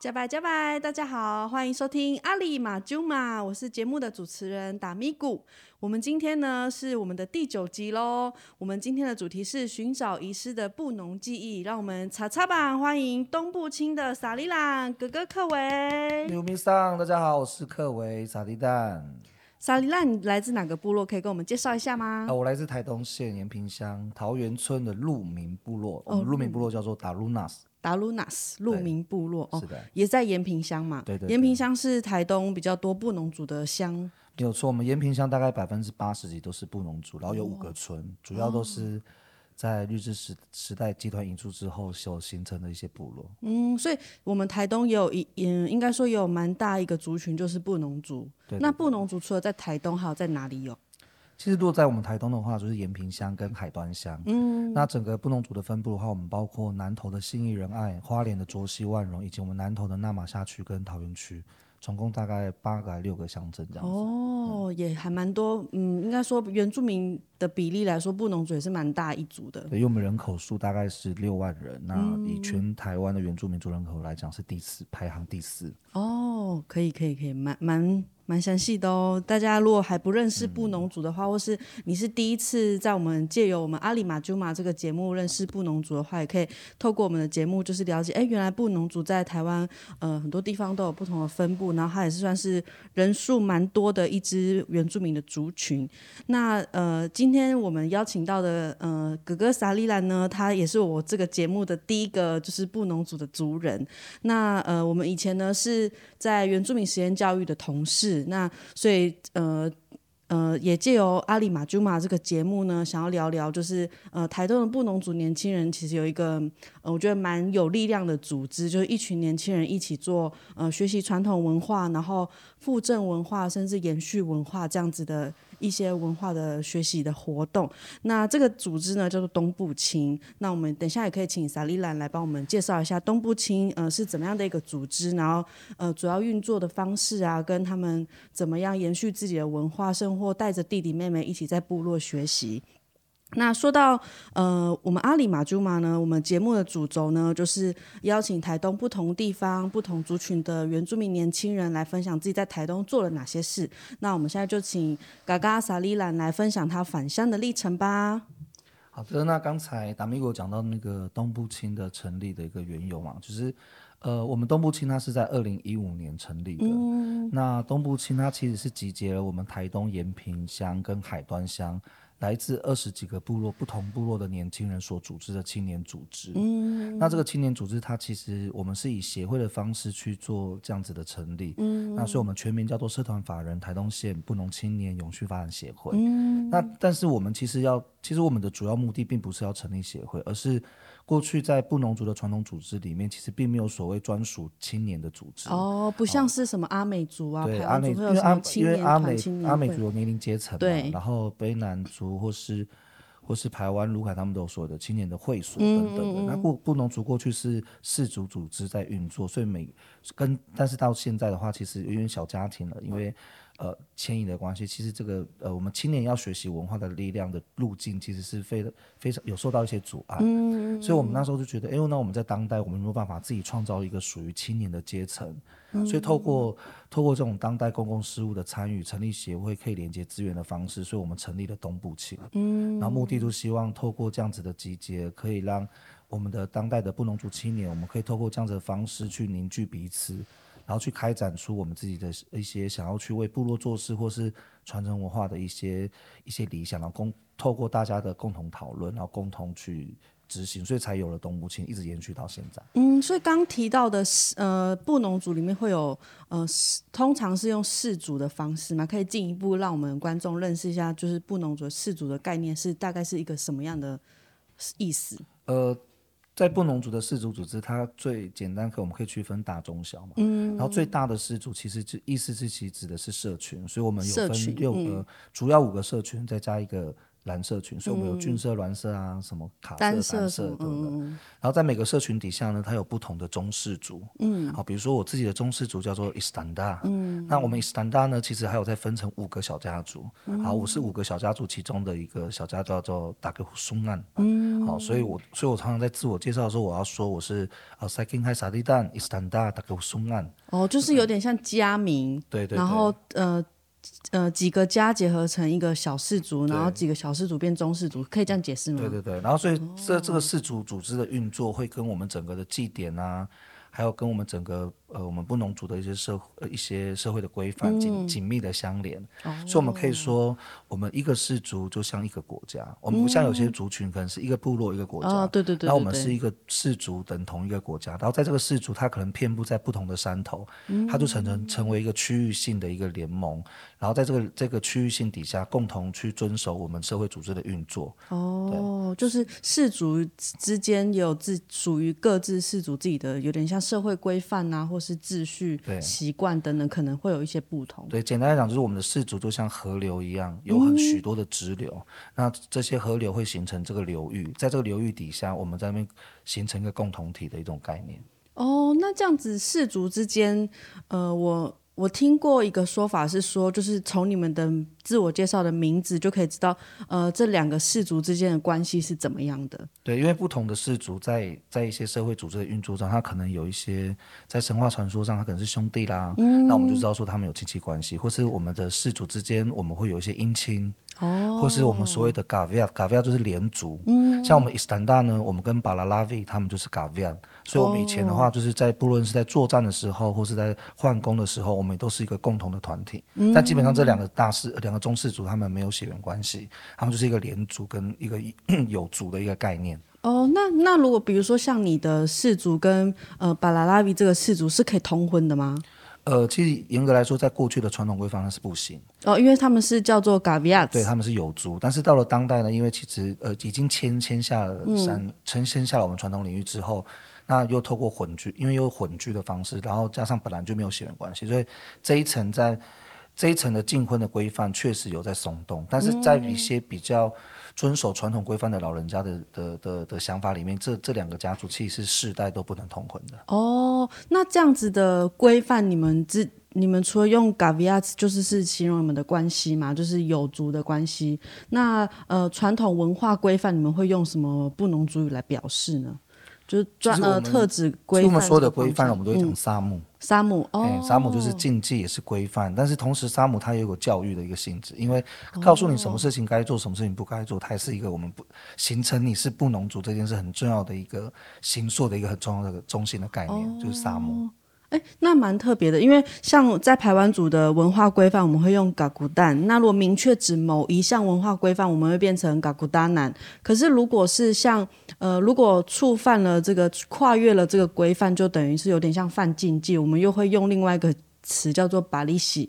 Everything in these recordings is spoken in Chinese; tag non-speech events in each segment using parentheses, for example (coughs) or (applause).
加拜加拜，大家好，欢迎收听阿里马啾马，我是节目的主持人达咪咕。我们今天呢是我们的第九集喽。我们今天的主题是寻找遗失的布农记忆，让我们插插板欢迎东部青的萨利兰哥哥克维。刘明桑，大家好，我是克维撒哩兰。撒哩兰，你来自哪个部落？可以跟我们介绍一下吗？啊，我来自台东县延平乡桃源村的鹿鸣部落。哦，鹿鸣部落叫做达鲁纳斯。达鲁纳斯鹿鸣部落，哦，也在延平乡嘛。对对，对。延平乡是台东比较多布农族的乡。没有错，我们延平乡大概百分之八十几都是布农族，然后有五个村，哦，主要都是在日治时时代集团移出之后所形成的一些部落。嗯，所以我们台东也有一，嗯，应该说也有蛮大一个族群，就是布农族。对，对，对。那布农族除了在台东，还有在哪里有？其实，如果在我们台东的话，就是延平乡跟海端乡。嗯，那整个布农族的分布的话，我们包括南投的信义仁爱、花莲的卓西万荣，以及我们南投的那玛夏区跟桃园区，总共大概八个还六个乡镇这样子。哦，嗯、也还蛮多。嗯，应该说原住民的比例来说，布农族也是蛮大一族的。对，因为我们人口数大概是六万人，那以全台湾的原住民族人口来讲，是第四，排行第四。哦，可以，可以，可以，蛮蛮。蛮详细的哦，大家如果还不认识布农族的话，嗯，或是你是第一次在我们借由我们阿里马啾马这个节目认识布农族的话，也可以透过我们的节目就是了解，哎，原来布农族在台湾呃很多地方都有不同的分布，然后它也是算是人数蛮多的一支原住民的族群。那呃，今天我们邀请到的呃哥哥萨利兰呢，他也是我这个节目的第一个就是布农族的族人。那呃，我们以前呢是在原住民实验教育的同事。那所以呃呃，也借由阿里马朱玛这个节目呢，想要聊聊，就是呃台东的布农族年轻人其实有一个呃我觉得蛮有力量的组织，就是一群年轻人一起做呃学习传统文化，然后复正文化，甚至延续文化这样子的。一些文化的学习的活动，那这个组织呢叫做东部青。那我们等下也可以请萨利兰来帮我们介绍一下东部青，呃，是怎么样的一个组织，然后呃，主要运作的方式啊，跟他们怎么样延续自己的文化生活，带着弟弟妹妹一起在部落学习。那说到呃，我们阿里马珠玛呢，我们节目的主轴呢，就是邀请台东不同地方、不同族群的原住民年轻人来分享自己在台东做了哪些事。那我们现在就请嘎嘎撒哩兰来分享他返乡的历程吧。好的，那刚才达米果讲到那个东部青的成立的一个缘由嘛，就是呃，我们东部青它是在二零一五年成立的。嗯。那东部青它其实是集结了我们台东延平乡跟海端乡。来自二十几个部落、不同部落的年轻人所组织的青年组织。嗯，那这个青年组织，它其实我们是以协会的方式去做这样子的成立。嗯，那所以我们全名叫做社团法人台东县布农青年永续发展协会。嗯，那但是我们其实要，其实我们的主要目的并不是要成立协会，而是。过去在布农族的传统组织里面，其实并没有所谓专属青年的组织哦，不像是什么阿美族啊，对阿美，因为阿因为阿美阿美族有年龄阶层嘛，对，然后卑南族或是或是台湾鲁凯他们都有所谓的青年的会所等等的。嗯嗯嗯，那布布农族过去是氏族组织在运作，所以每跟但是到现在的话，其实有点小家庭了，因为。呃，迁移的关系，其实这个呃，我们青年要学习文化的力量的路径，其实是非常非常有受到一些阻碍。嗯，所以我们那时候就觉得，哎呦，那我们在当代，我们有没有办法自己创造一个属于青年的阶层？嗯，所以透过透过这种当代公共事务的参与，成立协会可以连接资源的方式，所以我们成立了东部青。嗯，然后目的就希望透过这样子的集结，可以让我们的当代的布农族青年，我们可以透过这样子的方式去凝聚彼此。然后去开展出我们自己的一些想要去为部落做事或是传承文化的一些一些理想，然后共透过大家的共同讨论，然后共同去执行，所以才有了东部青，一直延续到现在。嗯，所以刚提到的呃布农族里面会有呃通常是用氏族的方式嘛？可以进一步让我们观众认识一下，就是布农族氏族的概念是大概是一个什么样的意思？呃。在布农族的氏族组织，它最简单可我们可以区分大中小嘛。嗯。然后最大的氏族其实就意思是其实指的是社群，所以我们有分六个，主要五个社群，再加一个蓝社群，所以我们有郡社、蓝色啊，什么卡社、单社、单社等等。然后在每个社群底下呢，它有不同的宗氏族。嗯，好，比如说我自己的宗氏族叫做伊斯坦达。嗯，那我们伊斯坦达呢，其实还有再分成五个小家族。好，我是五个小家族其中的一个小家族叫做达格松案。嗯，好，所以我所以我常常在自我介绍的时候，我要说我是呃塞金海萨蒂丹伊斯坦达达格松案。哦，就是有点像家名。对对。然后呃。呃，几个家结合成一个小氏族，然后几个小氏族变中氏族，可以这样解释吗？对对对，然后所以这这个氏族组织的运作会跟我们整个的祭典啊，还有跟我们整个。呃，我们不农族的一些社呃一些社会的规范紧紧密的相连，哦，所以我们可以说，我们一个氏族就像一个国家，嗯。我们不像有些族群可能是一个部落一个国家，哦，对对对，对。那我们是一个氏族等同一个国家，然后在这个氏族，它可能遍布在不同的山头，嗯，它就成成成为一个区域性的一个联盟，然后在这个这个区域性底下，共同去遵守我们社会组织的运作。哦，就是氏族之间有自属于各自氏族自己的，有点像社会规范啊，或是秩序、习惯等等，可能会有一些不同。对，简单来讲，就是我们的氏族就像河流一样，有很许多的支流、嗯。那这些河流会形成这个流域，在这个流域底下，我们在那边形成一个共同体的一种概念。哦，那这样子氏族之间，呃，我。我听过一个说法是说，就是从你们的自我介绍的名字就可以知道，呃，这两个氏族之间的关系是怎么样的。对，因为不同的氏族在在一些社会组织的运作上，它可能有一些在神话传说上，它可能是兄弟啦，嗯，那我们就知道说他们有亲戚关系，或是我们的氏族之间，我们会有一些姻亲。哦，或是我们所谓的 Gaviat，Gaviat 就是连族。嗯，像我们伊斯坦大呢，我们跟巴拉拉维他们就是 Gaviat，所以我们以前的话就是在不论是在作战的时候，或是在换工的时候，我们都是一个共同的团体。嗯，但基本上这两个大氏、两个中氏族，他们没有血缘关系，他们就是一个连族跟一个有族的一个概念。哦，那那如果比如说像你的氏族跟呃巴拉拉维这个氏族是可以通婚的吗？呃，其实严格来说，在过去的传统规范那是不行。哦，因为他们是叫做 Gaviat，对，他们是有族，但是到了当代呢，因为其实呃已经迁迁下了山，迁迁下了我们传统领域之后，那又透过混居，因为又混居的方式，然后加上本来就没有血缘关系，所以这一层在这一层的禁婚的规范确实有在松动，但是在一些比较。遵守传统规范的老人家的的的的想法里面，这这两个家族其实是世代都不能通婚的。哦，那这样子的规范，你们之你们除了用 gavias 就是是形容你们的关系嘛，就是有族的关系。那呃，传统文化规范，你们会用什么不农族语来表示呢？就是专呃特指规范。我们说的规范，我们都会讲沙木。沙姆哦、欸，沙姆就是禁忌也是规范，但是同时沙姆它也有个教育的一个性质，因为告诉你什么事情该做，什么事情不该做，它也是一个我们不形成你是不农族这件事很重要的一个形塑的一个很重要的中心的概念，哦、就是沙姆。哎，那蛮特别的，因为像在排湾组的文化规范，我们会用嘎古蛋。那如果明确指某一项文化规范，我们会变成嘎古达南。可是如果是像呃，如果触犯了这个跨越了这个规范，就等于是有点像犯禁忌，我们又会用另外一个词叫做巴利西。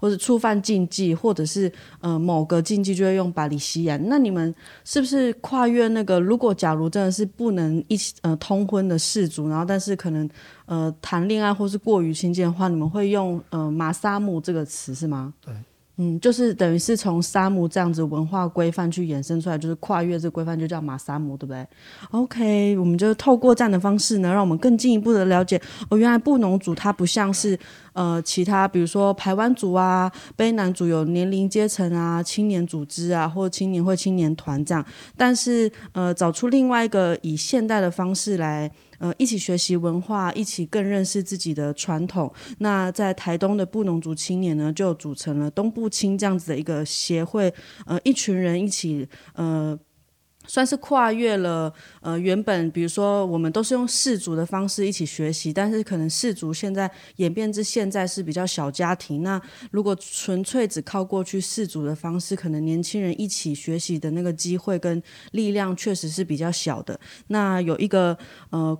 或者触犯禁忌，或者是呃某个禁忌，就会用巴里西亚。那你们是不是跨越那个？如果假如真的是不能一起呃通婚的氏族，然后但是可能呃谈恋爱或是过于亲近的话，你们会用呃马萨姆这个词是吗？对。嗯，就是等于是从沙姆这样子文化规范去衍生出来，就是跨越这规范就叫马沙姆，对不对？OK，我们就透过这样的方式呢，让我们更进一步的了解哦，原来布农族它不像是呃其他，比如说排湾族啊、卑南族有年龄阶层啊、青年组织啊，或青年会、青年团这样，但是呃找出另外一个以现代的方式来。呃，一起学习文化，一起更认识自己的传统。那在台东的布农族青年呢，就组成了东部青这样子的一个协会。呃，一群人一起，呃，算是跨越了呃原本，比如说我们都是用氏族的方式一起学习，但是可能氏族现在演变至现在是比较小家庭。那如果纯粹只靠过去氏族的方式，可能年轻人一起学习的那个机会跟力量确实是比较小的。那有一个呃。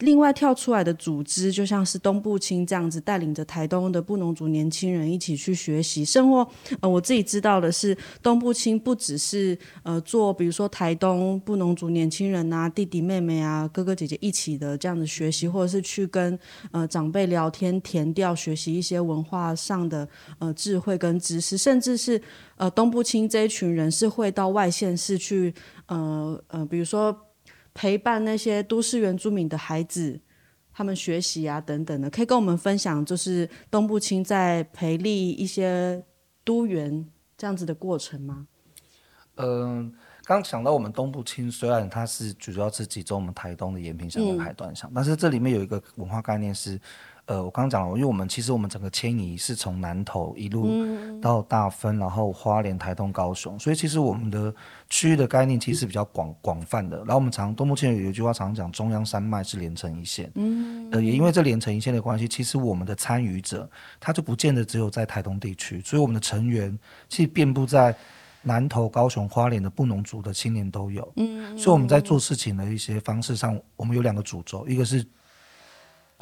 另外跳出来的组织，就像是东部青这样子，带领着台东的布农族年轻人一起去学习。甚或呃，我自己知道的是，东部青不只是呃做，比如说台东布农族年轻人啊、弟弟妹妹啊、哥哥姐姐一起的这样的学习，或者是去跟呃长辈聊天、田调学习一些文化上的呃智慧跟知识，甚至是呃东部青这一群人是会到外县市去呃呃，比如说。陪伴那些都市原住民的孩子，他们学习啊等等的，可以跟我们分享，就是东部青在培力一些都原这样子的过程吗？嗯，刚想到我们东部青，虽然它是主要是集中我们台东的延平乡跟海端乡，嗯，但是这里面有一个文化概念是。呃，我刚刚讲了，因为我们其实我们整个迁移是从南投一路到大分，嗯、然后花莲、台东、高雄，所以其实我们的区域的概念其实是比较广广泛的。然后我们常东部迁移有一句话常常讲，中央山脉是连成一线。嗯，呃，也因为这连成一线的关系，其实我们的参与者他就不见得只有在台东地区，所以我们的成员其实遍布在南投、高雄、花莲的布农族的青年都有。嗯，所以我们在做事情的一些方式上，我们有两个主轴，一个是。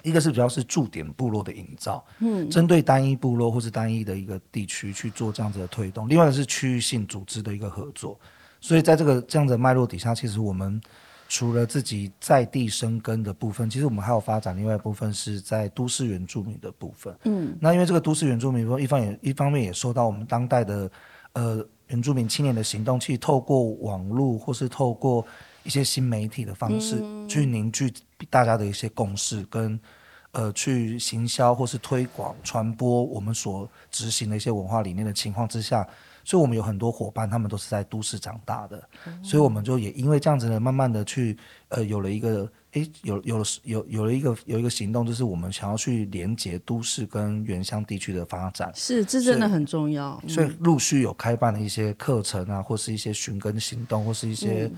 一个是主要是驻点部落的营造，嗯，针对单一部落或是单一的一个地区去做这样子的推动。另外是区域性组织的一个合作。所以在这个这样的脉络底下，其实我们除了自己在地生根的部分，其实我们还有发展另外一部分是在都市原住民的部分。嗯，那因为这个都市原住民，一方也一方面也受到我们当代的呃原住民青年的行动，去透过网络或是透过。一些新媒体的方式去凝聚大家的一些共识，跟呃去行销或是推广传播我们所执行的一些文化理念的情况之下，所以我们有很多伙伴，他们都是在都市长大的，所以我们就也因为这样子呢，慢慢的去呃有了一个诶有有了有有了一个有一个行动，就是我们想要去连接都市跟原乡地区的发展，是这真的很重要，所以陆续有开办了一些课程啊，或是一些寻根行动，或是一些。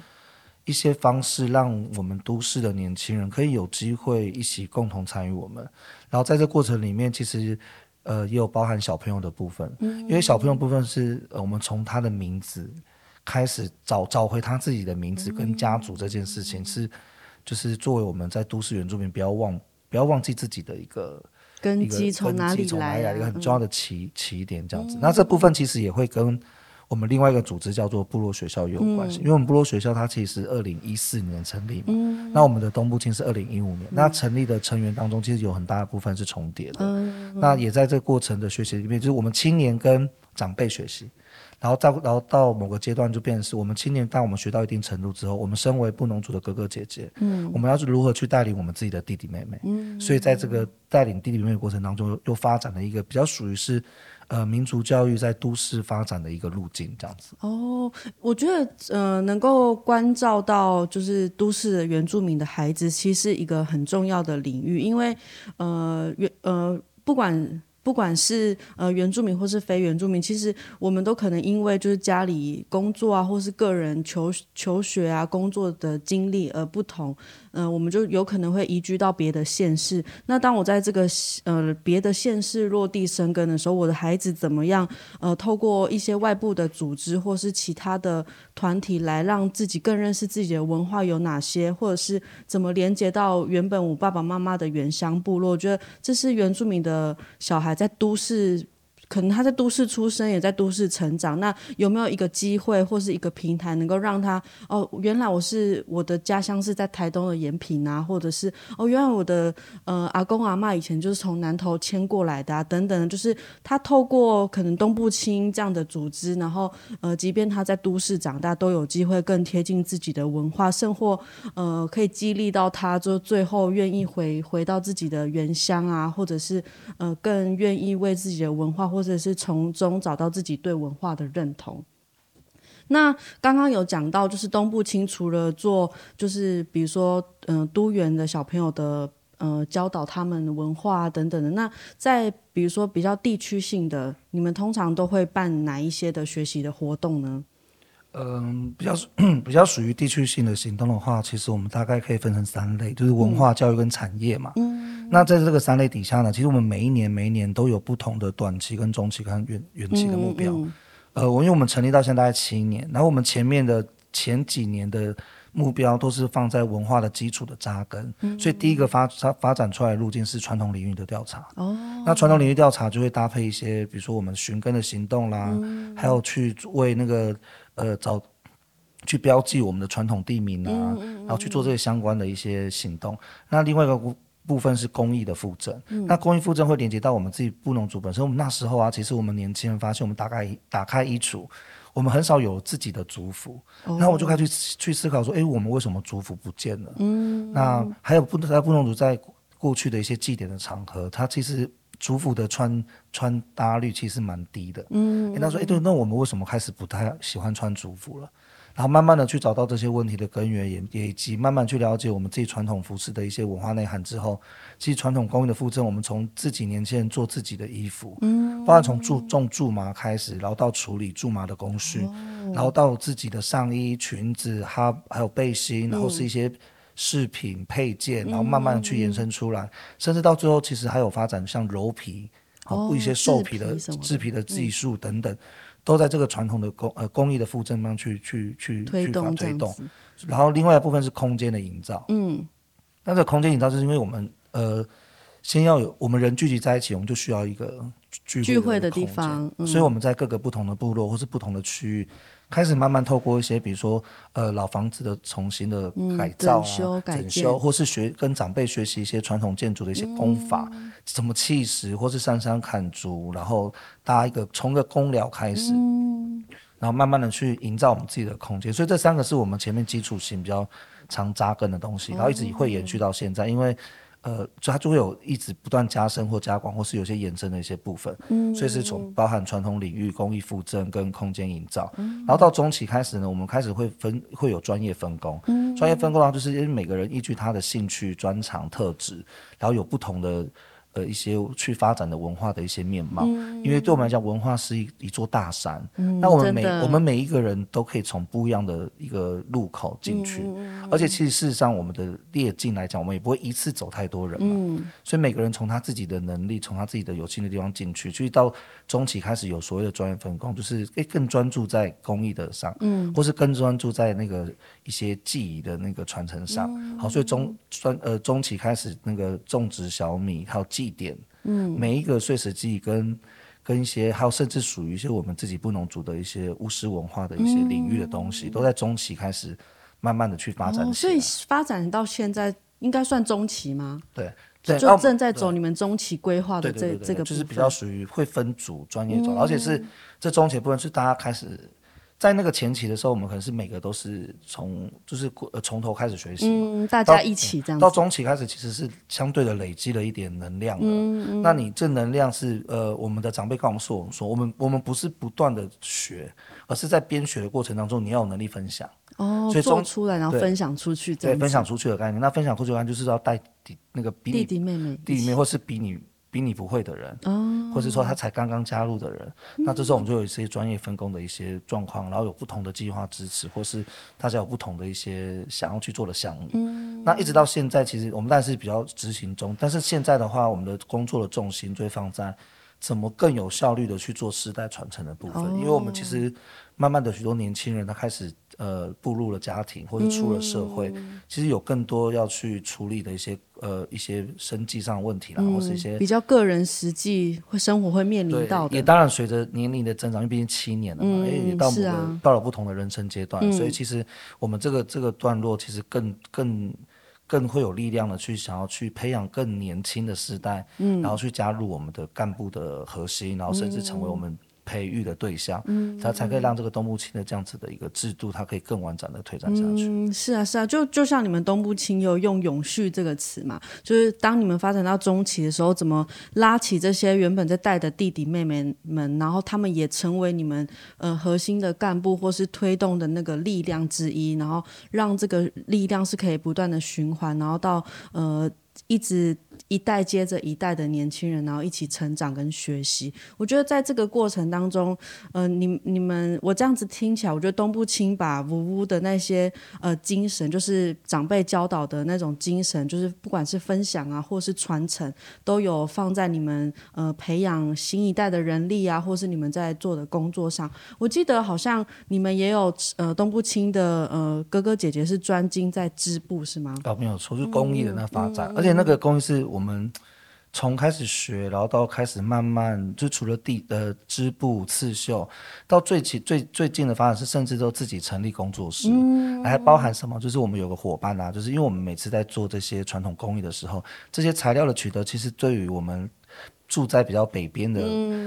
一些方式，让我们都市的年轻人可以有机会一起共同参与我们。然后在这过程里面，其实呃也有包含小朋友的部分，嗯，因为小朋友部分是呃我们从他的名字开始找找回他自己的名字跟家族这件事情，是就是作为我们在都市原住民不要忘不要忘记自己的一个根基从哪里来，一个很重要的起起点这样子。那这部分其实也会跟。我们另外一个组织叫做部落学校也有关系，嗯，因为我们部落学校它其实是二零一四年成立嘛，嗯，那我们的东部青是二零一五年，嗯，那成立的成员当中其实有很大的部分是重叠的，嗯，那也在这个过程的学习里面，就是我们青年跟长辈学习，然后到然后到某个阶段就变成是我们青年，当我们学到一定程度之后，我们身为布农族的哥哥姐姐，嗯，我们要是如何去带领我们自己的弟弟妹妹，嗯，所以在这个带领弟弟妹妹的过程当中，又发展了一个比较属于是。呃，民族教育在都市发展的一个路径，这样子。哦，我觉得，呃，能够关照到就是都市的原住民的孩子，其实是一个很重要的领域，因为，呃，原呃，不管。不管是呃原住民或是非原住民，其实我们都可能因为就是家里工作啊，或是个人求求学啊、工作的经历而不同，呃，我们就有可能会移居到别的县市。那当我在这个呃别的县市落地生根的时候，我的孩子怎么样？呃，透过一些外部的组织或是其他的团体来让自己更认识自己的文化有哪些，或者是怎么连接到原本我爸爸妈妈的原乡部落？我觉得这是原住民的小孩。在都市。可能他在都市出生，也在都市成长。那有没有一个机会或是一个平台，能够让他哦，原来我是我的家乡是在台东的延平啊，或者是哦，原来我的呃阿公阿嬷以前就是从南投迁过来的啊，等等。就是他透过可能东部青这样的组织，然后呃，即便他在都市长大，都有机会更贴近自己的文化，甚或呃，可以激励到他，就最后愿意回回到自己的原乡啊，或者是呃，更愿意为自己的文化。或者是从中找到自己对文化的认同。那刚刚有讲到，就是东部青除了做，就是比如说，嗯、呃，都园的小朋友的，呃，教导他们的文化等等的。那在比如说比较地区性的，你们通常都会办哪一些的学习的活动呢？嗯，比较 (coughs) 比较属于地区性的行动的话，其实我们大概可以分成三类，就是文化、教育跟产业嘛。嗯，那在这个三类底下呢，其实我们每一年每一年都有不同的短期、跟中期、跟远远期的目标。嗯嗯、呃，我因为我们成立到现在大概七年，然后我们前面的前几年的目标都是放在文化的基础的扎根，嗯、所以第一个发发发展出来的路径是传统领域的调查。哦，那传统领域调查就会搭配一些，比如说我们寻根的行动啦，嗯、还有去为那个呃找去标记我们的传统地名啊，嗯嗯、然后去做这些相关的一些行动。那另外一个。部分是公益的附赠，嗯、那公益附赠会连接到我们自己布农族本身。我们那时候啊，其实我们年轻人发现，我们打开打开衣橱，我们很少有自己的族服。然后、哦、我就开始去去思考说，哎，我们为什么族服不见了？嗯，那还有不在布农族在过去的一些祭典的场合，它其实族服的穿穿搭率其实蛮低的。嗯，他说，哎，对，那我们为什么开始不太喜欢穿族服了？然后慢慢的去找到这些问题的根源，也也以及慢慢去了解我们自己传统服饰的一些文化内涵之后，其实传统工艺的复振，我们从自己年轻人做自己的衣服，嗯，包括从种种苎麻开始，然后到处理苎麻的工序，哦、然后到自己的上衣、裙子，哈还有背心，然后是一些饰品配件，嗯、然后慢慢的去延伸出来，嗯、甚至到最后其实还有发展像鞣皮，哦，一些兽皮的制皮的技术等等。嗯都在这个传统的工呃工艺的附赠上去去去推动推动，然后另外一部分是空间的营造。嗯，那这空间营造就是因为我们呃先要有我们人聚集在一起，我们就需要一个聚会的，聚会的地方，嗯、所以我们在各个不同的部落或是不同的区域。开始慢慢透过一些，比如说，呃，老房子的重新的改造啊、嗯、整修、整修，或是学跟长辈学习一些传统建筑的一些功法，嗯、怎么砌石，或是上山砍竹，然后搭一个从个工寮开始，嗯、然后慢慢的去营造我们自己的空间。所以这三个是我们前面基础性比较常扎根的东西，然后一直会延续到现在，因为。呃，就它就会有一直不断加深或加广，或是有些延伸的一些部分，嗯，所以是从包含传统领域、工艺复振跟空间营造，嗯，然后到中期开始呢，我们开始会分会有专业分工，嗯，专业分工的话，就是因为每个人依据他的兴趣、专长、特质，然后有不同的。呃，一些去发展的文化的一些面貌，嗯、因为对我们来讲，文化是一一座大山。嗯、那我们每我们每一个人都可以从不一样的一个路口进去，嗯、而且其实事实上，我们的列进来讲，我们也不会一次走太多人嘛。嗯、所以每个人从他自己的能力，从他自己的有兴的地方进去，所以到中期开始有所谓的专业分工，就是诶更专注在工艺的上，嗯，或是更专注在那个一些技艺的那个传承上。嗯、好，所以中专呃中期开始那个种植小米，还有技。一点，嗯，每一个碎石记跟跟一些，还有甚至属于一些我们自己布农族的一些巫师文化的一些领域的东西，嗯、都在中期开始慢慢的去发展、哦。所以发展到现在，应该算中期吗？对，对就正在走你们中期规划的这这个，就是比较属于会分组专业走，嗯、而且是这中期部分是大家开始。在那个前期的时候，我们可能是每个都是从就是呃从头开始学习，嗯，大家一起这样。到中期开始，其实是相对的累积了一点能量的。嗯嗯。那你这能量是呃，我们的长辈告诉，我们说我们我们不是不断的学，而是在边学的过程当中，你要有能力分享。哦。所以做出来，然后分享出去。对，分享出去的概念。那分享出去的概念就是要带弟那个比你弟弟妹妹弟弟妹妹，或是比你。比你不会的人，哦、或者说他才刚刚加入的人，嗯、那这时候我们就有一些专业分工的一些状况，然后有不同的计划支持，或是大家有不同的一些想要去做的项目。嗯、那一直到现在，其实我们当然是比较执行中，但是现在的话，我们的工作的重心就会放在怎么更有效率的去做世代传承的部分，哦、因为我们其实。慢慢的，许多年轻人他开始呃步入了家庭，或者出了社会，嗯、其实有更多要去处理的一些呃一些生计上的问题啦，嗯、或是一些比较个人实际会生活会面临到的。也当然随着年龄的增长，因为毕竟七年了嘛，嗯、也到某个、啊、到了不同的人生阶段，嗯、所以其实我们这个这个段落其实更更更会有力量的去想要去培养更年轻的时代，嗯，然后去加入我们的干部的核心，然后甚至成为我们。培育的对象，嗯，他才可以让这个东部青的这样子的一个制度，它可以更完整的推展下去。嗯，是啊，是啊，就就像你们东部青有用“永续”这个词嘛，就是当你们发展到中期的时候，怎么拉起这些原本在带的弟弟妹妹们，然后他们也成为你们呃核心的干部或是推动的那个力量之一，然后让这个力量是可以不断的循环，然后到呃。一直一代接着一代的年轻人，然后一起成长跟学习。我觉得在这个过程当中，呃，你你们我这样子听起来，我觉得东部青把呜呜的那些呃精神，就是长辈教导的那种精神，就是不管是分享啊，或是传承，都有放在你们呃培养新一代的人力啊，或是你们在做的工作上。我记得好像你们也有呃东部青的呃哥哥姐姐是专精在织布，是吗？哦，没有错，是工艺的那发展，嗯、而且。那个工艺是我们从开始学，然后到开始慢慢，就除了地呃织布刺绣，到最起最最近的发展是，甚至都自己成立工作室，嗯、还包含什么？就是我们有个伙伴啊，就是因为我们每次在做这些传统工艺的时候，这些材料的取得，其实对于我们。住在比较北边的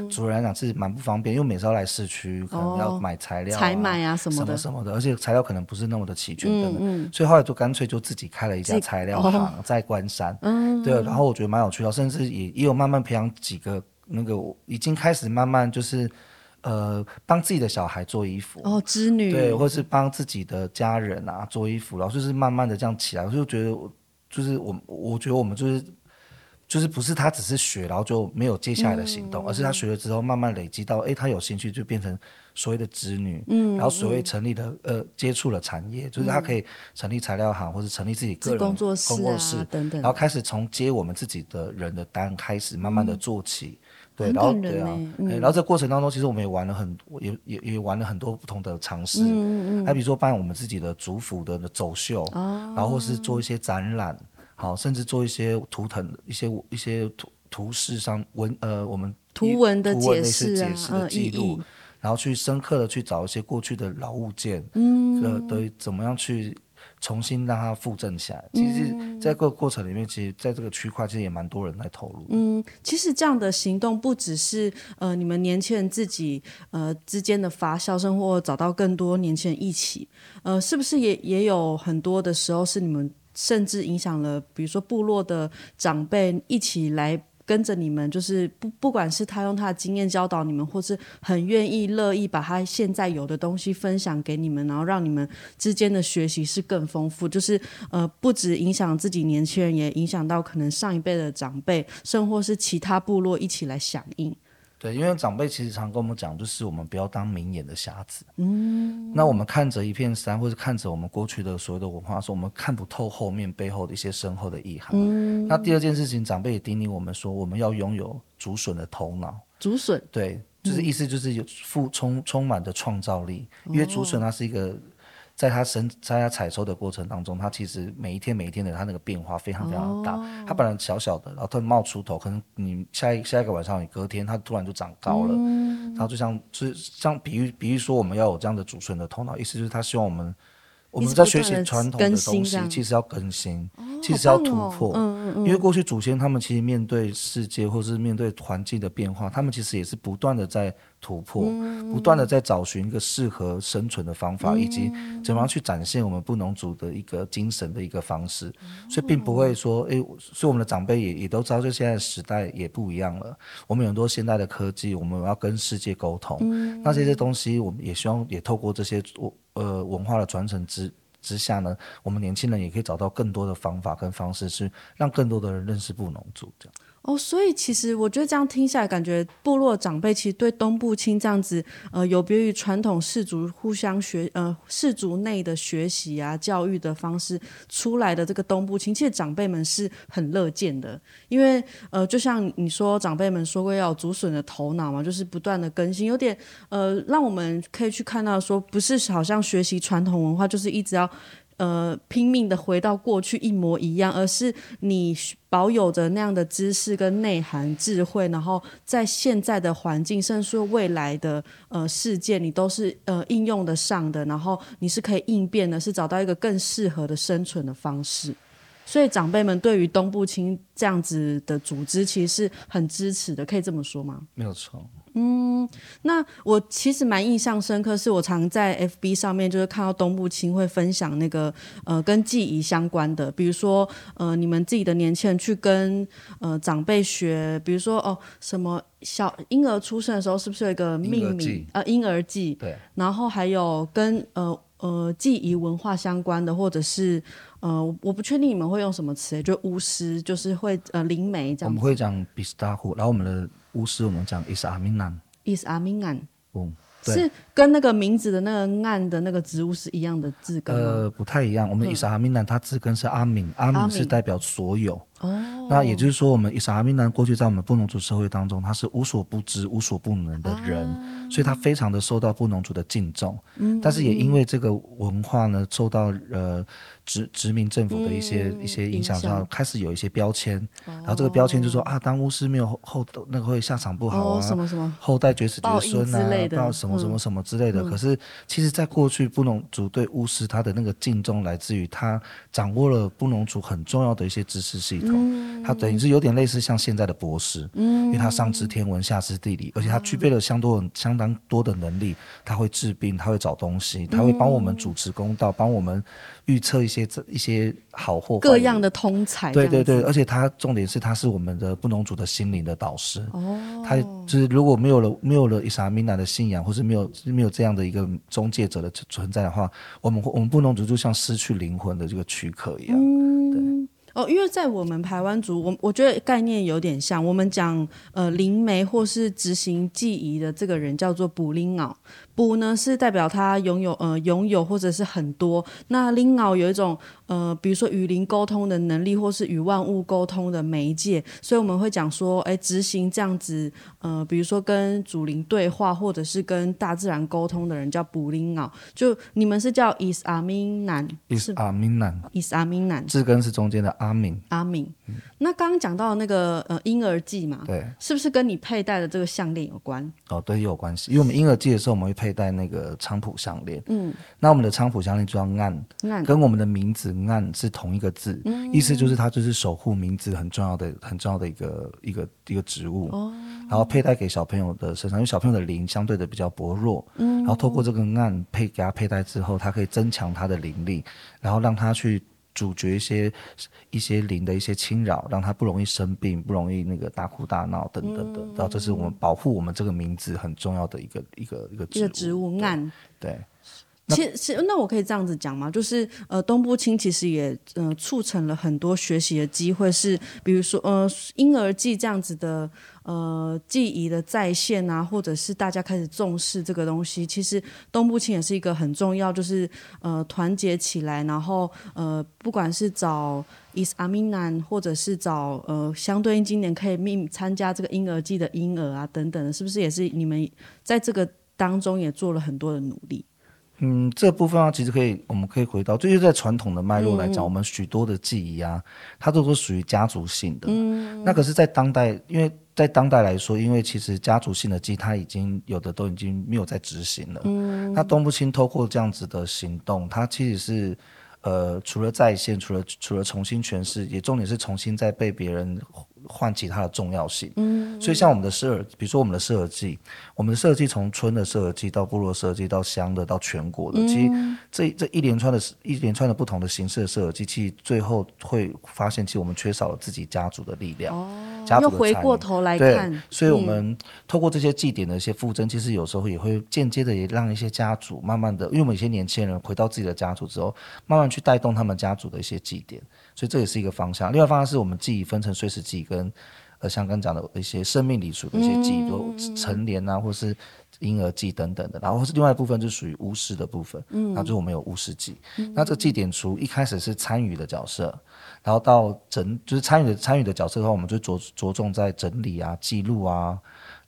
主人来讲是蛮不方便，嗯、因为每次要来市区，可能要买材料、啊、采买啊什么的，什么什么的，而且材料可能不是那么的齐全等等，嗯。嗯、所以后来就干脆就自己开了一家材料行，哦、在关山。嗯、对，然后我觉得蛮有趣的，甚至也也有慢慢培养几个那个已经开始慢慢就是呃帮自己的小孩做衣服。哦，织女。对，或是帮自己的家人啊做衣服，然后就是慢慢的这样起来，我就觉得就是我我觉得我们就是。就是不是他只是学，然后就没有接下来的行动，嗯、而是他学了之后慢慢累积到，哎，他有兴趣就变成所谓的子女，嗯，然后所谓成立的呃接触了产业，就是他可以成立材料行或者成立自己个人工作室，工作室等等，然后开始从接我们自己的人的单开始慢慢的做起，嗯、对，然后对啊，嗯、然后这过程当中其实我们也玩了很，也也也玩了很多不同的尝试，嗯嗯，还比如说办我们自己的族服的走秀，哦、然后或是做一些展览。好，甚至做一些图腾、一些一些图图示上文呃，我们图文的解释啊，的记录，嗯、然后去深刻的去找一些过去的老物件，嗯，呃，对，怎么样去重新让它复振起来？嗯、其实，在这个过程里面，其实在这个区块，其实也蛮多人来投入。嗯，其实这样的行动不只是呃，你们年轻人自己呃之间的发酵，生活找到更多年轻人一起，呃，是不是也也有很多的时候是你们？甚至影响了，比如说部落的长辈一起来跟着你们，就是不不管是他用他的经验教导你们，或是很愿意乐意把他现在有的东西分享给你们，然后让你们之间的学习是更丰富。就是呃，不止影响自己年轻人，也影响到可能上一辈的长辈，甚或是其他部落一起来响应。对，因为长辈其实常跟我们讲，就是我们不要当明眼的瞎子。嗯，那我们看着一片山，或者看着我们过去的所有的文化，说我们看不透后面背后的一些深厚的意涵。嗯，那第二件事情，长辈也叮咛我们说，我们要拥有竹笋的头脑。竹笋，对，就是意思就是有富充充满的创造力，因为竹笋它是一个。在它生，在它采收的过程当中，它其实每一天每一天的它那个变化非常非常大。哦、它本来小小的，然后突然冒出头，可能你下一下一个晚上，你隔天它突然就长高了。嗯、然后就像就是像比喻比喻说，我们要有这样的储存的头脑，意思就是他希望我们。我们在学习传统的东西，其实要更新，其实要突破。因为过去祖先他们其实面对世界或是面对环境的变化，他们其实也是不断的在突破，不断的在找寻一个适合生存的方法，以及怎么样去展现我们布农族的一个精神的一个方式。所以并不会说，哎，所以我们的长辈也也都知道，就现在的时代也不一样了。我们有很多现代的科技，我们要跟世界沟通。那这些东西，我们也希望也透过这些我。呃，文化的传承之之下呢，我们年轻人也可以找到更多的方法跟方式，是让更多的人认识布农族这样。哦，所以其实我觉得这样听下来，感觉部落长辈其实对东部青这样子，呃，有别于传统氏族互相学，呃，氏族内的学习啊、教育的方式出来的这个东部青，其实长辈们是很乐见的，因为呃，就像你说，长辈们说过要竹笋的头脑嘛，就是不断的更新，有点呃，让我们可以去看到说，不是好像学习传统文化就是一直要。呃，拼命的回到过去一模一样，而是你保有着那样的知识跟内涵、智慧，然后在现在的环境，甚至说未来的呃世界，你都是呃应用得上的，然后你是可以应变的，是找到一个更适合的生存的方式。所以长辈们对于东部青这样子的组织，其实是很支持的，可以这么说吗？没有错。嗯，那我其实蛮印象深刻，是我常在 FB 上面就是看到东部青会分享那个呃跟记忆相关的，比如说呃你们自己的年轻人去跟呃长辈学，比如说哦什么小婴儿出生的时候是不是有一个命名婴呃婴儿记？对，然后还有跟呃呃记忆文化相关的，或者是呃我不确定你们会用什么词，就巫师，就是会呃灵媒这样。我们会讲比斯达胡，然后我们的巫师我们讲伊斯阿明南，伊斯阿明安，嗯。是跟那个名字的那个“暗”的那个植物是一样的字根吗？呃，不太一样。我们伊莎阿明南，它字根是阿敏，阿敏是代表所有。哦，那也就是说，我们伊莎阿明南过去在我们布农族社会当中，他是无所不知、无所不能的人，啊、所以他非常的受到布农族的敬重。嗯，但是也因为这个文化呢，受到呃殖殖民政府的一些、嗯、一些影响，之后开始有一些标签。哦、然后这个标签就说啊，当巫师没有后后那个会下场不好啊，哦、什么什么后代绝子绝孙啊，到什么什么什么之类的。嗯、可是其实，在过去布农族对巫师他的那个敬重，来自于他掌握了布农族很重要的一些知识系统。嗯，他等于是有点类似像现在的博士，嗯，因为他上知天文下知地理，而且他具备了相多相当多的能力，他会治病，他会找东西，他会帮我们主持公道，帮我们预测一些这一些好货，各样的通才，对对对，而且他重点是他是我们的布农族的心灵的导师，哦，他就是如果没有了没有了伊萨米娜的信仰，或是没有没有这样的一个中介者的存在的话，我们我们布农族就像失去灵魂的这个躯壳一样，嗯，对。哦，因为在我们台湾族，我我觉得概念有点像。我们讲呃灵媒或是执行记忆的这个人叫做卜灵袄，卜呢是代表他拥有呃拥有或者是很多。那灵袄有一种呃比如说与灵沟通的能力，或是与万物沟通的媒介，所以我们会讲说，哎，执行这样子呃比如说跟祖灵对话，或者是跟大自然沟通的人叫布林奥。就你们是叫伊斯阿明南，伊斯阿明南，伊斯阿明南，字根是中间的。阿明，阿明，嗯、那刚刚讲到那个呃婴儿祭嘛，对，是不是跟你佩戴的这个项链有关？哦，对，有关系，因为我们婴儿祭的时候，我们会佩戴那个菖蒲项链，嗯，那我们的菖蒲项链就叫暗，暗，跟我们的名字暗是同一个字，嗯、意思就是它就是守护名字很重要的、很重要的一个一个一个植物，哦，然后佩戴给小朋友的身上，因为小朋友的灵相对的比较薄弱，嗯，然后透过这个暗配给他佩戴之后，它可以增强他的灵力，然后让他去。阻绝一些一些灵的一些侵扰，让他不容易生病，不容易那个大哭大闹等等的。然后、嗯、这是我们保护我们这个名字很重要的一个一个一个植物。一个植物案对。其实，那我可以这样子讲吗？就是呃，东部青其实也呃促成了很多学习的机会，是比如说呃婴儿季这样子的呃记忆的再现啊，或者是大家开始重视这个东西。其实东部青也是一个很重要，就是呃团结起来，然后呃不管是找伊斯阿米南，或者是找呃相对应今年可以命参加这个婴儿季的婴儿啊等等的，是不是也是你们在这个当中也做了很多的努力？嗯，这部分啊，其实可以，我们可以回到，就是在传统的脉络来讲，嗯、我们许多的记忆啊，它都是属于家族性的。嗯，那可是，在当代，因为在当代来说，因为其实家族性的记忆，它已经有的都已经没有在执行了。嗯，那东部青透过这样子的行动，它其实是，呃，除了再现，除了除了重新诠释，也重点是重新再被别人。唤起它的重要性，嗯，所以像我们的设，比如说我们的设计，我们的设计从村的设计到部落设计到乡的到全国的，嗯、其实这这一连串的一连串的不同的形式的社儿祭，其实最后会发现，其实我们缺少了自己家族的力量，哦，家族的参与，又回过头来看，对，所以我们透过这些祭典的一些附赠，嗯、其实有时候也会间接的也让一些家族慢慢的，因为我们一些年轻人回到自己的家族之后，慢慢去带动他们家族的一些祭典。所以这也是一个方向。另外方向是我们记忆分成岁时祭跟，呃，像刚讲的一些生命礼俗的一些祭，比如成年啊，或是婴儿祭等等的。然后是另外一部分就属于巫师的部分。嗯，然后就我们有巫师祭。嗯、那这个祭典除一开始是参与的角色，然后到整就是参与的参与的角色的话，我们就着着重在整理啊、记录啊，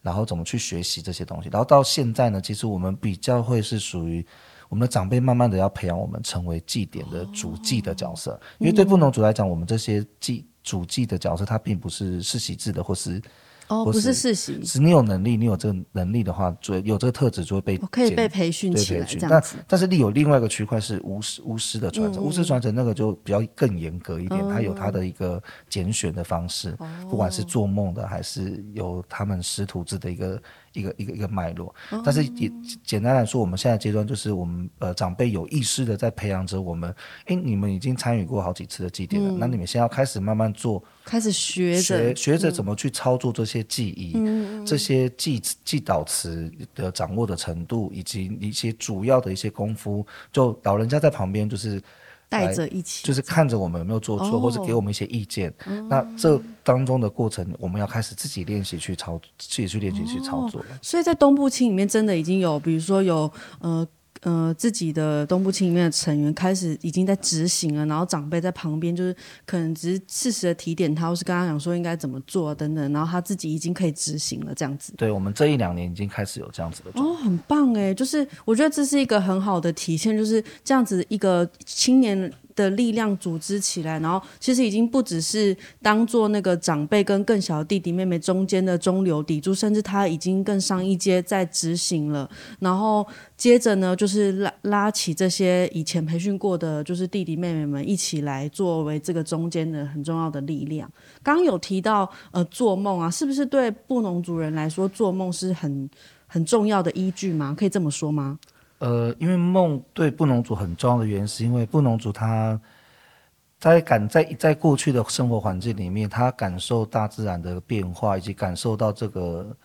然后怎么去学习这些东西。然后到现在呢，其实我们比较会是属于。我们的长辈慢慢的要培养我们成为祭典的主祭的角色，因为对布农族来讲，我们这些祭主祭的角色，他并不是世袭制的，或是。哦，不是世袭，是你有能力，你有这个能力的话，就有这个特质就会被可以被培训起来，但但是你有另外一个区块是巫师巫师的传承，巫师传承那个就比较更严格一点，它有它的一个拣选的方式，不管是做梦的还是有他们师徒制的一个一个一个一个脉络。但是也简单来说，我们现在阶段就是我们呃长辈有意识的在培养着我们。哎，你们已经参与过好几次的祭典了，嗯、那你们现在要开始慢慢做，开始学学学着怎么去操作这些记忆，嗯、这些记记导词的掌握的程度，以及一些主要的一些功夫，就老人家在旁边就是。带着一起，就是看着我们有没有做错，哦、或者给我们一些意见。嗯、那这当中的过程，我们要开始自己练习去操，自己去练习去操作。所以在东部青里面，真的已经有，比如说有呃。呃，自己的东部青里面的成员开始已经在执行了，然后长辈在旁边就是可能只是适时的提点他，或是跟他讲说应该怎么做等等，然后他自己已经可以执行了这样子。对，我们这一两年已经开始有这样子的哦，很棒哎，就是我觉得这是一个很好的体现，就是这样子一个青年的力量组织起来，然后其实已经不只是当做那个长辈跟更小的弟弟妹妹中间的中流砥柱，甚至他已经更上一阶在执行了，然后接着呢就是。拉拉起这些以前培训过的，就是弟弟妹妹们一起来作为这个中间的很重要的力量。刚刚有提到呃做梦啊，是不是对布农族人来说做梦是很很重要的依据吗？可以这么说吗？呃，因为梦对布农族很重要的原因，是因为布农族他在感在在过去的生活环境里面，他感受大自然的变化，以及感受到这个。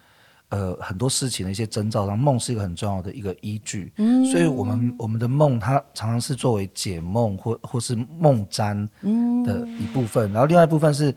呃，很多事情的一些征兆，然后梦是一个很重要的一个依据。嗯，所以我们我们的梦，它常常是作为解梦或或是梦占的一部分。嗯、然后另外一部分是，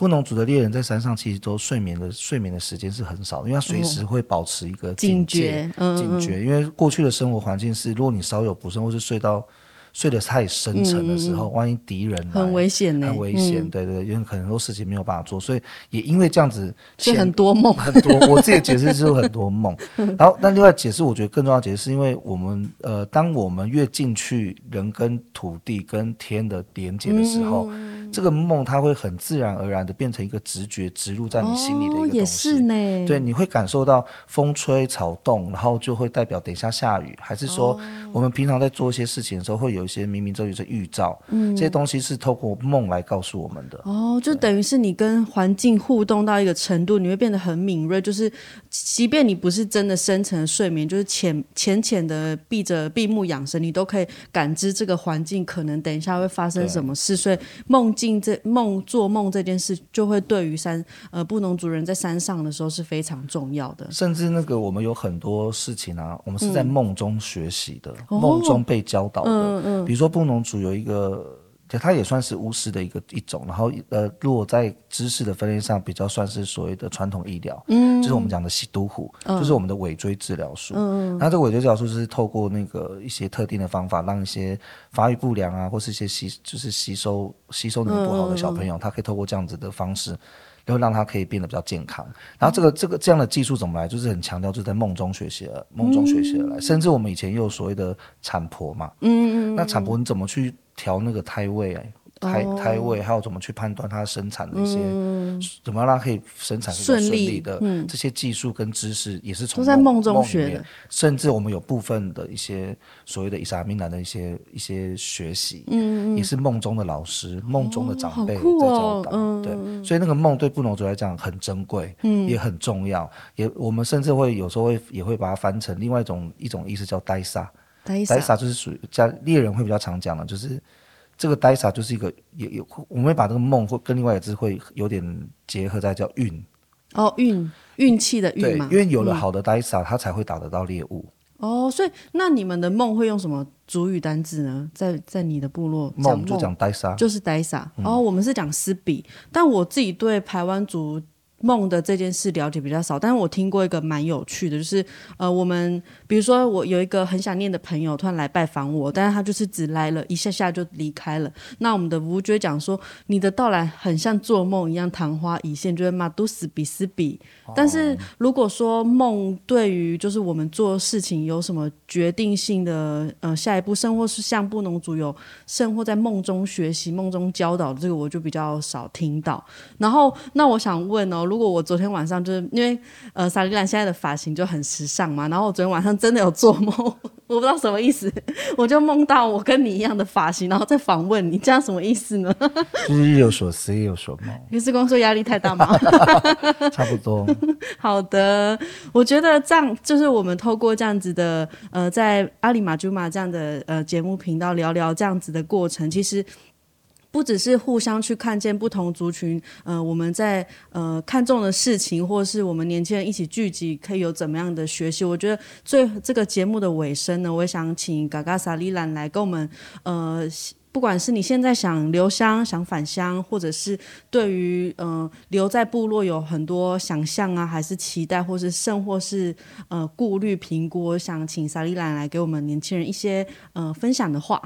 布农族的猎人在山上其实都睡眠的睡眠的时间是很少的，因为他随时会保持一个警觉。嗯、警觉，因为过去的生活环境是，如果你稍有不慎或是睡到。睡得太深沉的时候，嗯、万一敌人来很危险呢，很危险。嗯、对对，因为很多事情没有办法做，所以也因为这样子，就很多梦，很多。我自己解释就是很多梦。(laughs) 然后，但另外解释，我觉得更重要解释是因为我们呃，当我们越进去人跟土地跟天的连接的时候，嗯、这个梦它会很自然而然的变成一个直觉植入在你心里的一个东西。哦、也是呢。对，你会感受到风吹草动，然后就会代表等一下下雨，还是说我们平常在做一些事情的时候会有。一些冥冥中有些预兆，嗯，这些东西是透过梦来告诉我们的。哦，就等于是你跟环境互动到一个程度，你会变得很敏锐。就是，即便你不是真的深层睡眠，就是浅浅浅的闭着闭目养神，你都可以感知这个环境可能等一下会发生什么事。所以梦境这梦做梦这件事，就会对于山呃布农族人在山上的时候是非常重要的。甚至那个我们有很多事情啊，我们是在梦中学习的，嗯、梦中被教导的。嗯嗯，比如说布农族有一个，它也算是巫师的一个一种，然后呃，如果在知识的分类上比较算是所谓的传统医疗，嗯，就是我们讲的吸毒虎，嗯、就是我们的尾椎治疗术，嗯，那这个尾椎治疗术是透过那个一些特定的方法，让一些发育不良啊，或是一些吸就是吸收吸收能力不好的小朋友，嗯、他可以透过这样子的方式。然后让他可以变得比较健康。然后这个这个这样的技术怎么来？就是很强调，就是在梦中学习，梦中学习而来。嗯、甚至我们以前也有所谓的产婆嘛，嗯嗯，那产婆你怎么去调那个胎位？哎。胎胎位，还有怎么去判断它生产的一些，嗯、怎么让它可以生产顺利的，嗯、这些技术跟知识也是从在梦中学的。甚至我们有部分的一些所谓的伊莎米兰的一些一些学习，嗯，也是梦中的老师、梦、嗯、中的长辈在教导。哦、对，所以那个梦对布农族来讲很珍贵，嗯，也很重要。也我们甚至会有时候会也会把它翻成另外一种一种意思叫呆傻，呆傻就是属于家猎人会比较常讲的，就是。这个呆傻就是一个有有，我们会把这个梦会跟另外一个字会有点结合在叫运哦，运运气的运嘛，对，因为有了好的呆傻，他、嗯、才会打得到猎物哦。所以那你们的梦会用什么主语单字呢？在在你的部落梦就讲呆傻，就是呆傻。嗯、哦，我们是讲斯比，但我自己对排湾族。梦的这件事了解比较少，但是我听过一个蛮有趣的，就是呃，我们比如说我有一个很想念的朋友突然来拜访我，但是他就是只来了一下下就离开了。那我们的吴觉讲说，你的到来很像做梦一样，昙花一现，就是马都斯比斯比。但是如果说梦对于就是我们做事情有什么决定性的呃下一步，甚或是像布农族有甚或在梦中学习、梦中教导这个，我就比较少听到。然后那我想问哦。如果我昨天晚上就是因为呃，萨莉兰现在的发型就很时尚嘛，然后我昨天晚上真的有做梦，我不知道什么意思，我就梦到我跟你一样的发型，然后再访问你，这样什么意思呢？就是日有所思，夜有所梦。你是工作压力太大吗？(laughs) 差不多。好的，我觉得这样就是我们透过这样子的呃，在阿里马珠玛这样的呃节目频道聊聊这样子的过程，其实。不只是互相去看见不同族群，呃，我们在呃看重的事情，或是我们年轻人一起聚集，可以有怎么样的学习？我觉得最这个节目的尾声呢，我也想请嘎嘎萨利兰来跟我们，呃，不管是你现在想留乡、想返乡，或者是对于呃留在部落有很多想象啊，还是期待，或是甚或是呃顾虑评估，我想请萨利兰来给我们年轻人一些呃分享的话。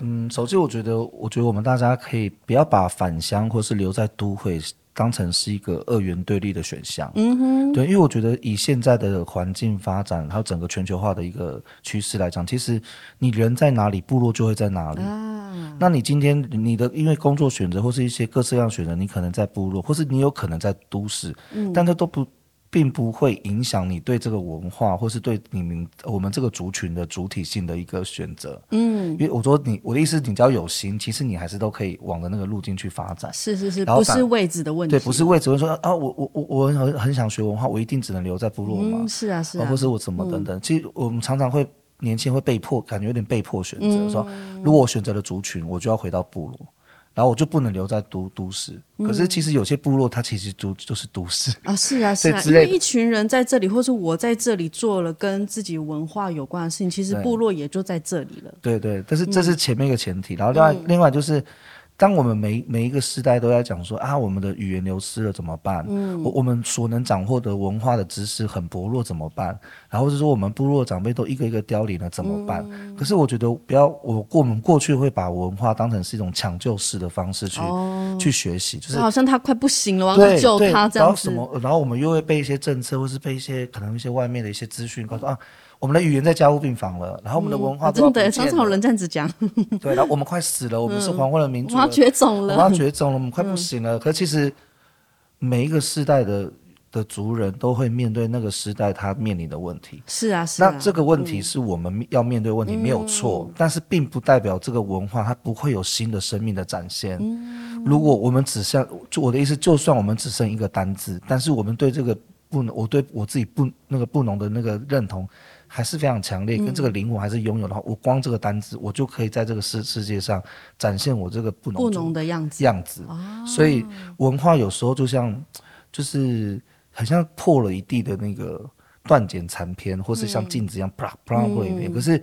嗯，首先我觉得，我觉得我们大家可以不要把返乡或是留在都会当成是一个二元对立的选项。嗯哼，对，因为我觉得以现在的环境发展，还有整个全球化的一个趋势来讲，其实你人在哪里，部落就会在哪里。啊，那你今天你的因为工作选择或是一些各式各样选择，你可能在部落，或是你有可能在都市，嗯，但这都不。并不会影响你对这个文化，或是对你们我们这个族群的主体性的一个选择。嗯，因为我说你我的意思，你只要有心，其实你还是都可以往着那个路径去发展。是是是，不是位置的问题。对，不是位置。我说啊，我我我我很很想学文化，我一定只能留在部落嘛？嗯，是啊是啊，或是我怎么等等。嗯，其实我们常常会年轻人会被迫，感觉有点被迫选择，嗯，说如果我选择了族群，我就要回到部落。然后我就不能留在都都市，可是其实有些部落它其实都就是都市。啊，是啊 (laughs) 是啊，因为一群人在这里，或是我在这里做了跟自己文化有关的事情，其实部落也就在这里了。对对，但是这是前面一个前提，然后另外另外就是。当我们每每一个时代都在讲说啊，我们的语言流失了怎么办？嗯，我我们所能掌握的文化的知识很薄弱怎么办？然后是说我们部落长辈都一个一个凋零了怎么办？嗯，可是我觉得不要，我过我们过去会把文化当成是一种抢救式的方式去、哦、去学习，就是好像他快不行了，我要救他这样子。然后什么？然后我们又会被一些政策，或是被一些可能一些外面的一些资讯告诉啊。我们的语言在家务病房了，然后我们的文化、嗯啊、真的，常常有人这样子讲。对，然后我们快死了，我们是黄昏的民族，我们要绝种了，我们要绝种了，我们快不行了。嗯、可其实每一个世代的的族人都会面对那个时代他面临的问题。是啊，是啊。那这个问题是我们要面对问题，嗯、没有错，但是并不代表这个文化它不会有新的生命的展现。嗯、如果我们只剩，就我的意思，就算我们只剩一个单字，但是我们对这个不能，我对我自己不那个不农的那个认同。还是非常强烈，跟这个灵魂还是拥有的话，嗯、我光这个单字，我就可以在这个世世界上展现我这个不农不农的样子样子。哦、所以文化有时候就像，就是很像破了一地的那个断简残篇，或是像镜子一样啪啪过一遍。可是。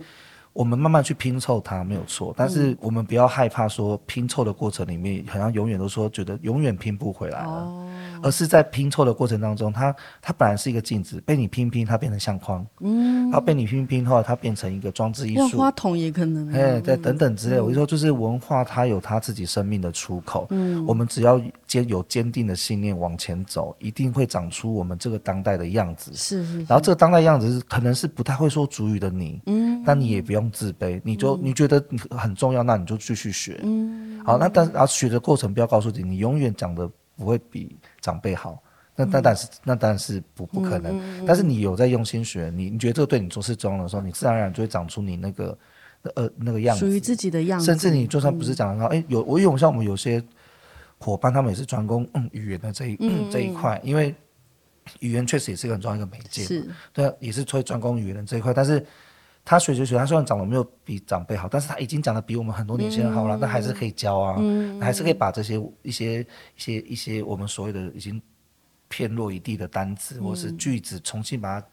我们慢慢去拼凑它没有错，但是我们不要害怕说拼凑的过程里面，好像永远都说觉得永远拼不回来了，哦、而是在拼凑的过程当中，它它本来是一个镜子，被你拼拼它变成相框，嗯，然后被你拼拼后来它变成一个装置艺术，花筒也可能，哎，对，等等之类。嗯、我就说，就是文化它有它自己生命的出口，嗯，我们只要坚有坚定的信念往前走，一定会长出我们这个当代的样子，是，是，是，然后这个当代样子是可能是不太会说主语的你，嗯，但你也不用。自卑，你就你觉得你很重要，那你就继续学。嗯，好，那但然后学的过程不要告诉你，你永远讲的不会比长辈好。那那但是那当然是不不可能。但是你有在用心学，你你觉得这个对你做事重要的时候，你自然而然就会长出你那个呃那个样子，属于自己的样子。甚至你就算不是讲的话，哎，有我有像我们有些伙伴，他们也是专攻嗯语言的这一这一块，因为语言确实也是一个很重要一个媒介，是对，也是会专攻语言的这一块，但是。他学学学，他虽然长得没有比长辈好，但是他已经讲得比我们很多年轻人好了，那、嗯、还是可以教啊，嗯、还是可以把这些一些一些一些我们所谓的已经片落一地的单词、嗯、或是句子，重新把它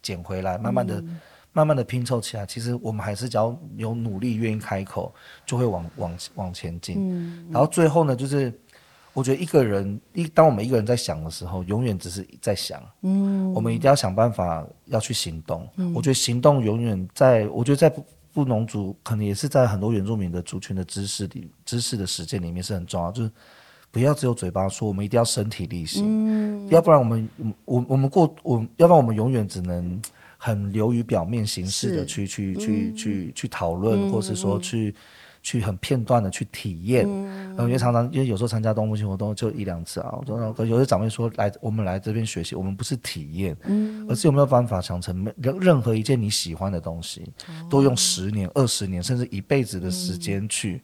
捡回来，慢慢的、嗯、慢慢的拼凑起来。其实我们还是只要有努力，愿意开口，就会往往往前进。嗯、然后最后呢，就是。我觉得一个人一当我们一个人在想的时候，永远只是在想。嗯，我们一定要想办法要去行动。嗯，我觉得行动永远在，我觉得在布布农族可能也是在很多原住民的族群的知识里、知识的实践里面是很重要。就是不要只有嘴巴说，我们一定要身体力行。嗯，要不然我们我我们过我，要不然我们永远只能很流于表面形式的去是去去去去讨论，嗯、或是说去。去很片段的去体验。嗯，因为常常因为有时候参加动物性活动就一两次啊，我说有些长辈说来我们来这边学习，我们不是体验，嗯，而是有没有办法想成任任何一件你喜欢的东西，哦、都用十年、二十年甚至一辈子的时间去。嗯。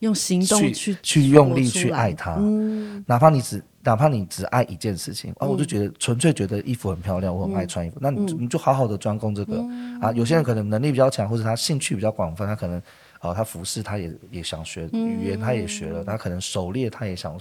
用行动去去，去用力去爱它，嗯，哪怕你只哪怕你只爱一件事情，啊，我就觉得纯粹觉得衣服很漂亮，我很爱穿衣服，那你你就好好的专攻这个。啊。有些人可能能力比较强，或者他兴趣比较广泛，他可能哦，他服饰他也也想学语言，他也学了，他可能狩猎他也想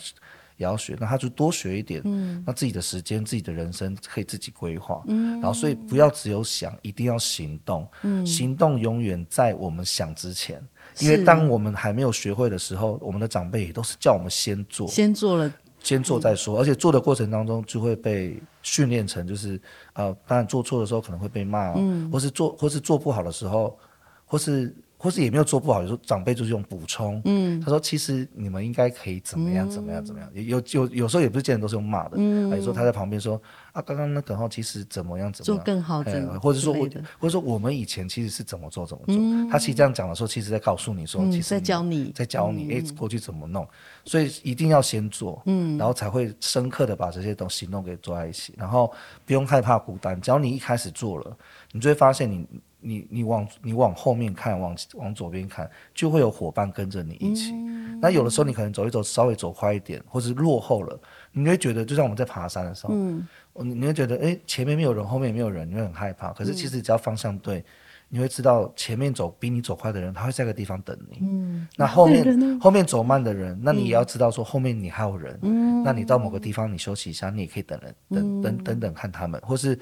也要学，那他就多学一点，那自己的时间自己的人生可以自己规划，然后所以不要只有想，一定要行动，行动永远在我们想之前。因为当我们还没有学会的时候，我们的长辈也都是叫我们先做，先做了，先做再说。而且做的过程当中就会被训练成，就是呃，当然做错的时候可能会被骂，嗯，或是做或是做不好的时候，或是。或是也没有做不好，有时候长辈就是用补充。嗯，他说其实你们应该可以怎么样怎么样怎么样，有有有时候也不是见人都是用骂的。嗯，有时候他在旁边说啊，刚刚那个哈其实怎么样怎么样做更好，或者说我或者说我们以前其实是怎么做怎么做。他其实这样讲的时候，其实在告诉你说，其实在教你，在教你哎过去怎么弄。所以一定要先做，嗯，然后才会深刻的把这些东西弄给做在一起，然后不用害怕孤单。只要你一开始做了，你就会发现你。你你往你往后面看，往往左边看，就会有伙伴跟着你一起。嗯、那有的时候你可能走一走，稍微走快一点，或是落后了，你会觉得就像我们在爬山的时候，嗯，你会觉得哎，前面没有人，后面也没有人，你会很害怕。可是其实只要方向对，嗯、你会知道前面走比你走快的人，他会在个地方等你。嗯，那后面 (laughs) 后面走慢的人，那你也要知道说后面你还有人。嗯，那你到某个地方你休息一下，你也可以等人，等等等等看他们，或是。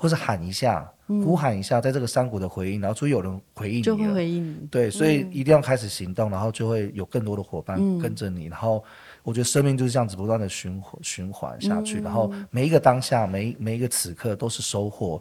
或是喊一下，呼喊一下，在这个山谷的回应，然后就有人回应你，就会回应你。对，所以一定要开始行动，然后就会有更多的伙伴跟着你。然后我觉得生命就是这样子不断的循环循环下去，然后每一个当下，每每一个此刻都是收获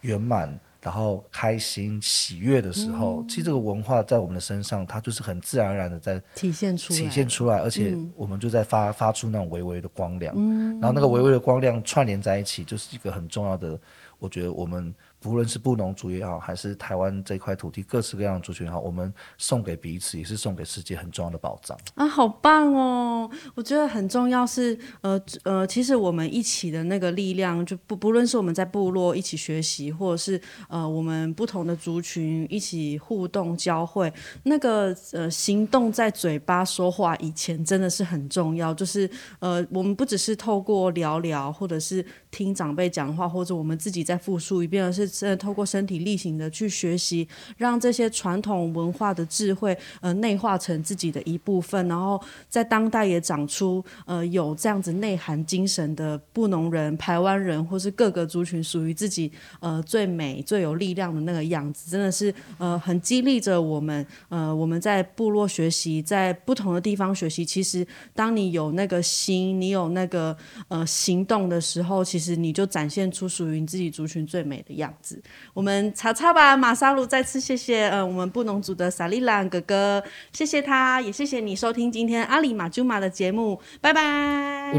圆满。然后开心喜悦的时候，嗯、其实这个文化在我们的身上，它就是很自然而然的在体现出来，体现出来，而且我们就在发发出那种微微的光亮，嗯、然后那个微微的光亮串联在一起，就是一个很重要的，我觉得我们。无论是布农族也好，还是台湾这块土地各式各样的族群也好，我们送给彼此，也是送给世界很重要的宝藏啊！好棒哦！我觉得很重要是，呃呃，其实我们一起的那个力量，就不不论是我们在部落一起学习，或者是呃我们不同的族群一起互动交汇，那个呃行动在嘴巴说话以前真的是很重要。就是呃我们不只是透过聊聊，或者是听长辈讲话，或者我们自己再复述一遍，而是。是透过身体力行的去学习，让这些传统文化的智慧呃内化成自己的一部分，然后在当代也长出呃有这样子内涵精神的布农人、台湾人，或是各个族群属于自己呃最美最有力量的那个样子，真的是呃很激励着我们呃我们在部落学习，在不同的地方学习。其实当你有那个心，你有那个呃行动的时候，其实你就展现出属于你自己族群最美的样子。我们查查吧，马莎鲁再次谢谢，呃，我们布农族的萨利兰哥哥，谢谢他，也谢谢你收听今天阿里马珠玛的节目，拜拜。